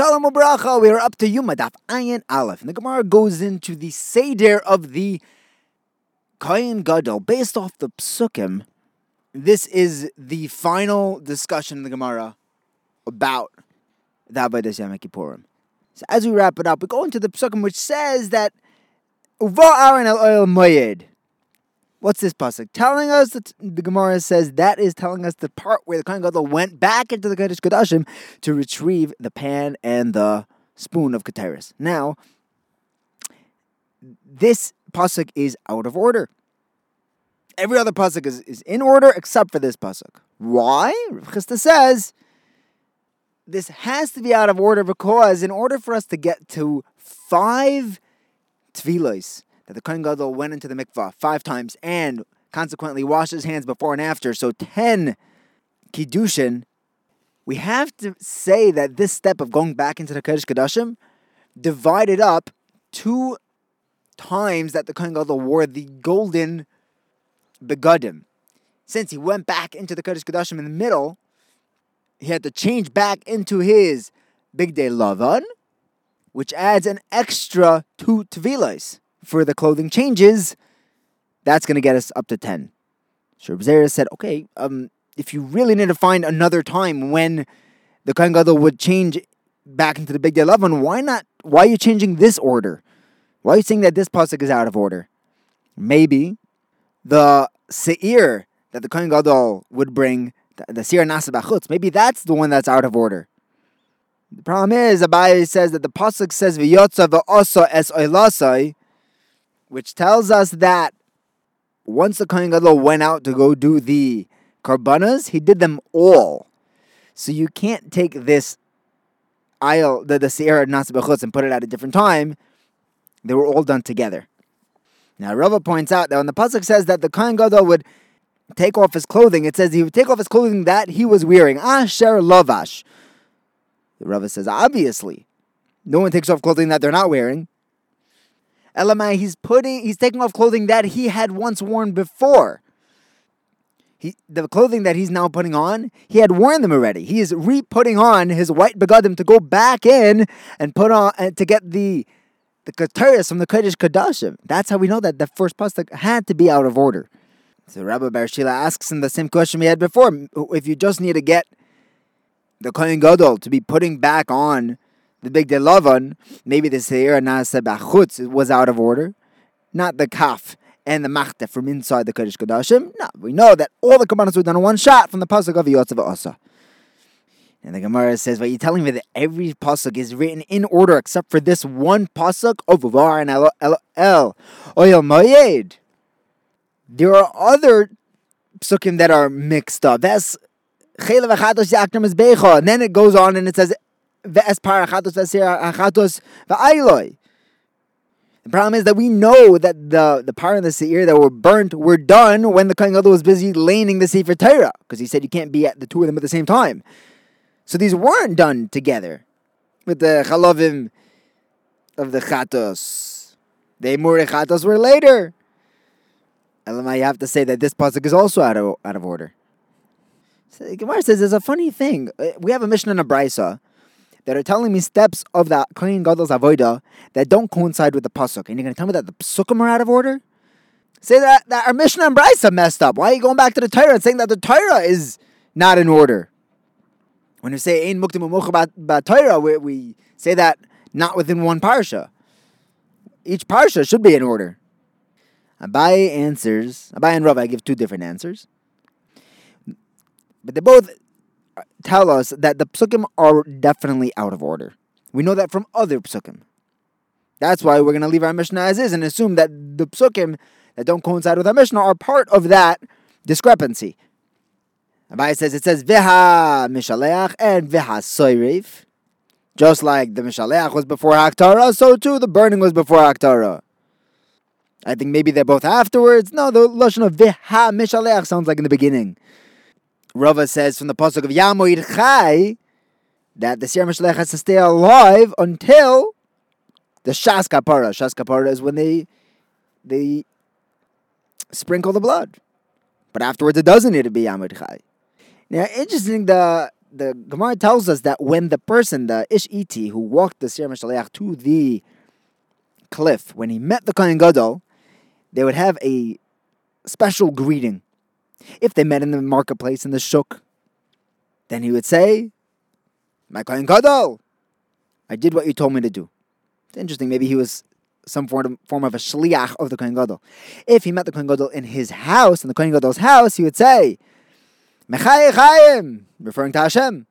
Shalom Ubracha, we are up to Yuma Daf Ayin Aleph. And the Gemara goes into the Seder of the Kohen Gadol. Based off the Psukim, this is the final discussion in the Gemara about the Avodah Yom. So as we wrap it up, we go into the Psukim which says that Uva Aaron El Oil Moyed. What's this pasuk telling us? That the Gemara says that is telling us the part where the Kohen Gadol went back into the Kodesh Kodashim to retrieve the pan and the spoon of Keteris. Now, this pasuk is out of order. Every other pasuk is, is in order except for this pasuk. Why? Chisda says this has to be out of order because in order for us to get to five tevilos that the Kohen Gadol went into the mikvah five times and consequently washed his hands before and after. So 10 kiddushin. We have to say that this step of going back into the Kodesh Kodashim divided up two times that the Kohen Gadol wore the golden begadim. Since he went back into the Kodesh Kodashim in the middle, he had to change back into his bigdei lavan, which adds an extra two tevilas for the clothing changes, that's going to get us up to 10. So Zera said, okay, um, if you really need to find another time when the Kohen Gadol would change back into the bigdei lavan, why not? Why are you changing this order? Why are you saying that this pasuk is out of order? Maybe the seir that the Kohen Gadol would bring, the, seir nasa bachutz, maybe that's the one that's out of order. The problem is, Abaye says that the pasuk says v'yotza v'osa es oilasai, which tells us that once the Kohen Gadol went out to go do the karbanas, he did them all. So you can't take this aisle, the, the Sierra Nasibachutz, and put it at a different time. They were all done together. Now, Rava points out that when the Pasuk says that the Kohen Gadol would take off his clothing, it says he would take off his clothing that he was wearing. Asher Lavash. The Rava says, obviously, no one takes off clothing that they're not wearing. Elamai, he's putting, he's taking off clothing that he had once worn before. He, the clothing that he's now putting on, he had worn them already. He is re-putting on his white begadim to go back in and put on and to get the the keteris from the kodesh kadashim. That's how we know that the first pasuk had to be out of order. So Rabbi Barshila asks him the same question we had before: If you just need to get the kohen gadol to be putting back on the bigdei lavan, maybe the seir nasa bachutz was out of order, not the kaf and the machta from inside the kodesh kodashim. No, we know that all the commands were done in one shot from the pasuk of Yotzav Asa. And the Gemara says, "But you're telling me that every pasuk is written in order except for this one pasuk of Var and El El El Oyel Moyed." There are other psukim that are mixed up. That's and then it goes on and it says the problem is that we know that the, the part of the Seir that were burnt were done when the Kohen Gadol was busy laning the Sefer Torah, because he said you can't be at the two of them at the same time. So these weren't done together with the Chalovim of the Chatos. The Emure Chatos were later. Elamai, you have to say that this pasuk is also out of, out of order. So Gemara says there's a funny thing. Uh, we have a Mishnah in a Brisa that are telling me steps of the Kohen Gadol's avoda that don't coincide with the pasuk, and you're going to tell me that the pasukim are out of order? Say that, that our Mishnah and Brisa messed up. Why are you going back to the Torah and saying that the Torah is not in order? When we say Ein Muktim about Torah, we, we say that not within one parsha. Each parsha should be in order. Abaye answers, Abaye and Rava give two different answers. But they both tell us that the psukim are definitely out of order. We know that from other psukim. That's why we're going to leave our Mishnah as is and assume that the psukim that don't coincide with our Mishnah are part of that discrepancy. Abaye says it says Viha Mishaleach and Viha Soirev. Just like the Mishaleach was before Haktara, so too the burning was before Haktara. I think maybe they're both afterwards. No, the Lashon of Viha Mishaleach sounds like in the beginning. Rava says from the pasuk of Yamoid Chai that the Siyar Mishalech has to stay alive until the Shas Kapara. Shas Kapara is when they they sprinkle the blood. But afterwards, it doesn't need to be Yamud Chai. Now, interesting, the the Gemara tells us that when the person, the Ish Iti, who walked the Sir Mashaliach to the cliff, when he met the Kohen Gadol, they would have a special greeting. If they met in the marketplace in the shuk, then he would say, My Kohen Gadol, I did what you told me to do. It's interesting. Maybe he was some form of, form of a shliach of the Kohen Gadol. If he met the Kohen Gadol in his house, in the Kohen Gadol's house, he would say, Chaim, referring to Hashem.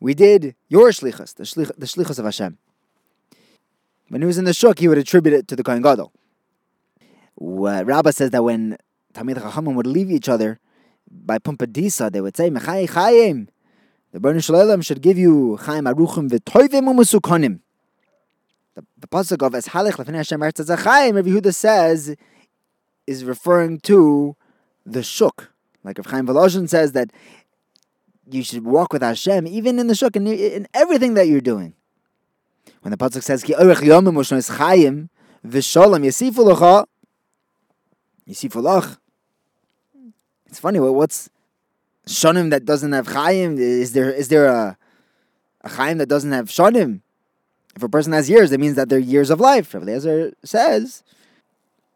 We did your shlichus, the, shlich, the shlichus of Hashem. When he was in the shuk, he would attribute it to the Kohen Gadol. What Rabbah says that when Talmid Chachamim would leave each other by Pumbedisa, they would say, Mechai Chaim, the Baruch Shalom should give you Chaim Aruchim v'toivim umusukonim. The, the pasuk of Es Lefnei Hashem Eretz Chaim, Rabbi Yehuda says, is referring to the shuk. Like if Chaim Volozhin says that you should walk with Hashem even in the shuk and in everything that you're doing. When the pasuk says Ki Orech Yomim Ushnois Chaim V'Sholem Yasifu Lecha Yasifu Lach. It's funny. What's shonim that doesn't have Chaim? Is there is there a a Chaim that doesn't have shonim? If a person has years, that means that they're years of life. Rabbi Eliezer says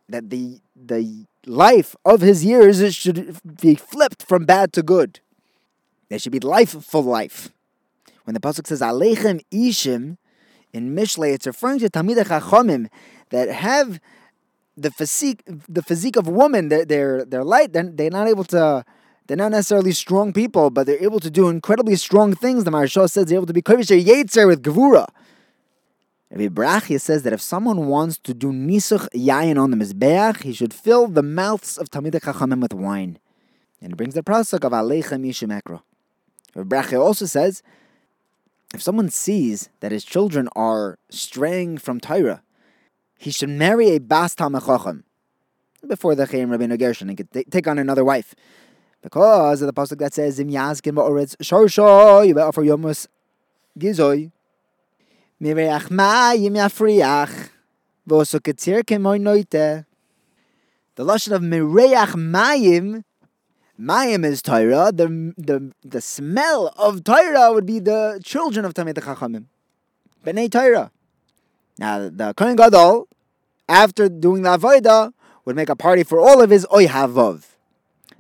that the the life of his years should be flipped from bad to good. There should be life for life. When the pasuk says Aleichem Ishim in Mishle, it's referring to Tamid Chachomim that have the physique the physique of woman. They're they're, they're light. They're, they're not able to. They're not necessarily strong people, but they're able to do incredibly strong things. The Maharsha says they're able to be kovish yetzer with gevura. Rabbi Brachia says that if someone wants to do nisuch yayin on the mizbeach, he should fill the mouths of Talmidei Chachamim with wine. And it brings the pasuk of Aleichem Yishim Ekro. Rabbi Brachia also says, if someone sees that his children are straying from Torah, he should marry a Bas Talmid Chacham before the Cherem Rabbeinu Gershon and could take on another wife. Because of the pasuk that says, Im Yazkin Ba'oretz Shorsho, offer Yomus Gizoy. Mireach mayim yafriach, v'oso ketzir kemoy noite. The lashon of mireach mayim, mayim is Torah. The the the smell of Torah would be the children of Tamid Chachamim, bnei Torah. Now the Kohen Gadol, after doing the avodah, would make a party for all of his oyhavov.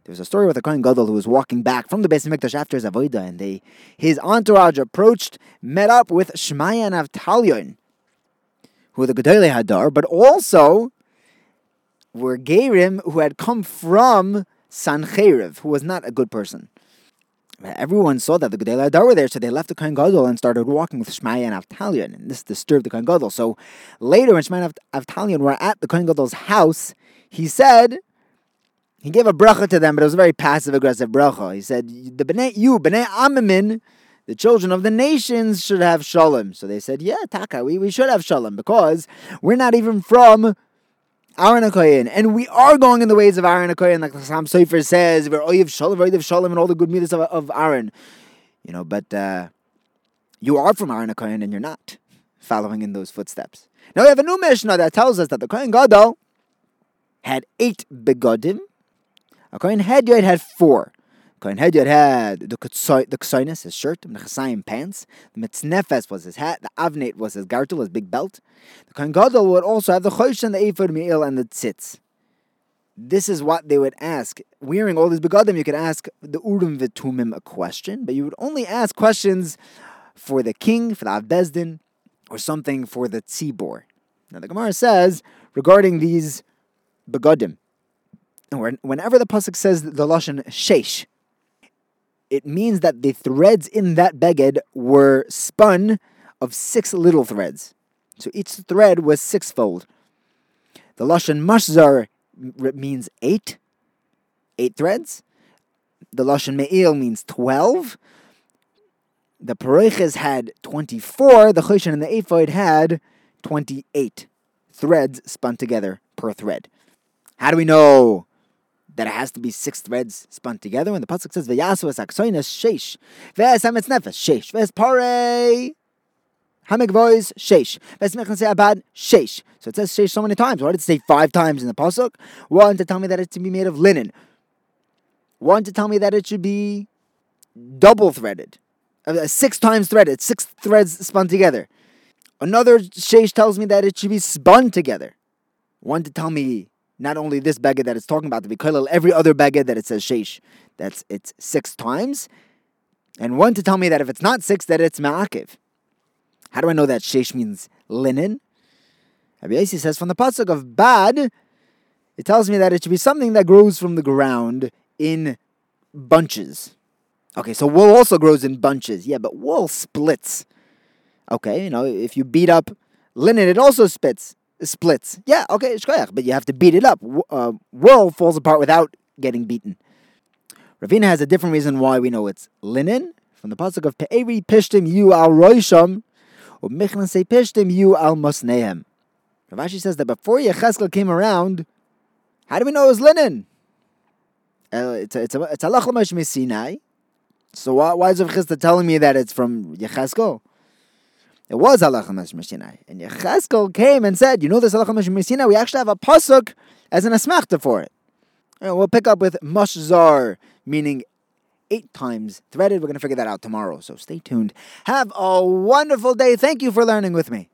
There was a story with a Kohen Gadol who was walking back from the Beis Hamikdash after his avodah, and they, his entourage approached, met up with Shmaya and Avtalion, who were the Gedolei Hadar, but also were Gerim who had come from Sancheriv, who was not a good person. Everyone saw that the Gedolei Hadar were there, so they left the Kohen Gadol and started walking with Shmaya and Avtalion, and this disturbed the Kohen Gadol. So later, when Shmaya and Avtalion were at the Kohen Gadol's house, he said, he gave a bracha to them, but it was a very passive aggressive bracha. He said, "The bnei, you bnei Amamin, the children of the nations, should have shalom." So they said, "Yeah, taka, we, we should have shalom because we're not even from Aaron Akoyin, and we are going in the ways of Aaron Akoyin, like the Sam Sefer says, we're oyev shalom, oyev shalom, and all the good midas of, of Aaron." You know, but uh, you are from Aaron Akoyin, and you're not following in those footsteps. Now we have a new Mishnah that tells us that the Kohen Gadol had eight begodim a Kohen Hedyot had four. Kohen Hedyot had the the Ksainis, his shirt, the Chasayim pants, the Mitznefes was his hat, the Avnate was his gartel, his big belt. The Kohen Gadol would also have the Chosh and the Ephod Me'il and the Tzitz. This is what they would ask. Wearing all these begadim, you could ask the Urim Vitumim a question, but you would only ask questions for the king, for the Avbezdin, or something for the Tzibor. Now the Gemara says regarding these begadim, whenever the pasuk says the lashon sheish, it means that the threads in that beged were spun of six little threads. So each thread was sixfold. The lashon mashzar means eight, eight threads. The lashon me'il means twelve. The paroiches had twenty-four. The choshen and the ephod had twenty-eight threads spun together per thread. How do we know that it has to be six threads spun together. When the pasuk says "V'yasu es aksoinas sheish," v'es hametz nefesh sheish, v'es parei hamig voice sheish, mechanse abad sheish. So it says sheish so many times. Why did it say five times in the pasuk? One to tell me that it's to be made of linen. One to tell me that it should be double threaded, uh, six times threaded, six threads spun together. Another sheish tells me that it should be spun together. One to tell me not only this beged that it's talking about, the be every other beged that it says sheish, that's it's six times, and one to tell me that if it's not six, that it's ma'akiv. How do I know that sheish means linen? Rabbi Yossi says from the pasuk of bad, it tells me that it should be something that grows from the ground in bunches. Okay, so wool also grows in bunches. Yeah, but wool splits. Okay, you know, if you beat up linen, it also splits. Splits. Yeah, okay, but you have to beat it up. Uh, wool falls apart without getting beaten. Ravina has a different reason why we know it's linen. From the pasuk of Pe'eri pishtim you al roisham, or say pishtim you al masnehem. Rav Ashi says that before Yecheskel came around, how do we know it was linen? Uh, it's a, it's a, it's halach Sinai. So why, why is Rav telling me that it's from Yecheskel? It was halach Sinai, and Yecheskel came and said, "You know this halach Sinai? We actually have a pasuk as an asmachta for it." And we'll pick up with mashzar, meaning eight times threaded. We're going to figure that out tomorrow, so stay tuned. Have a wonderful day. Thank you for learning with me.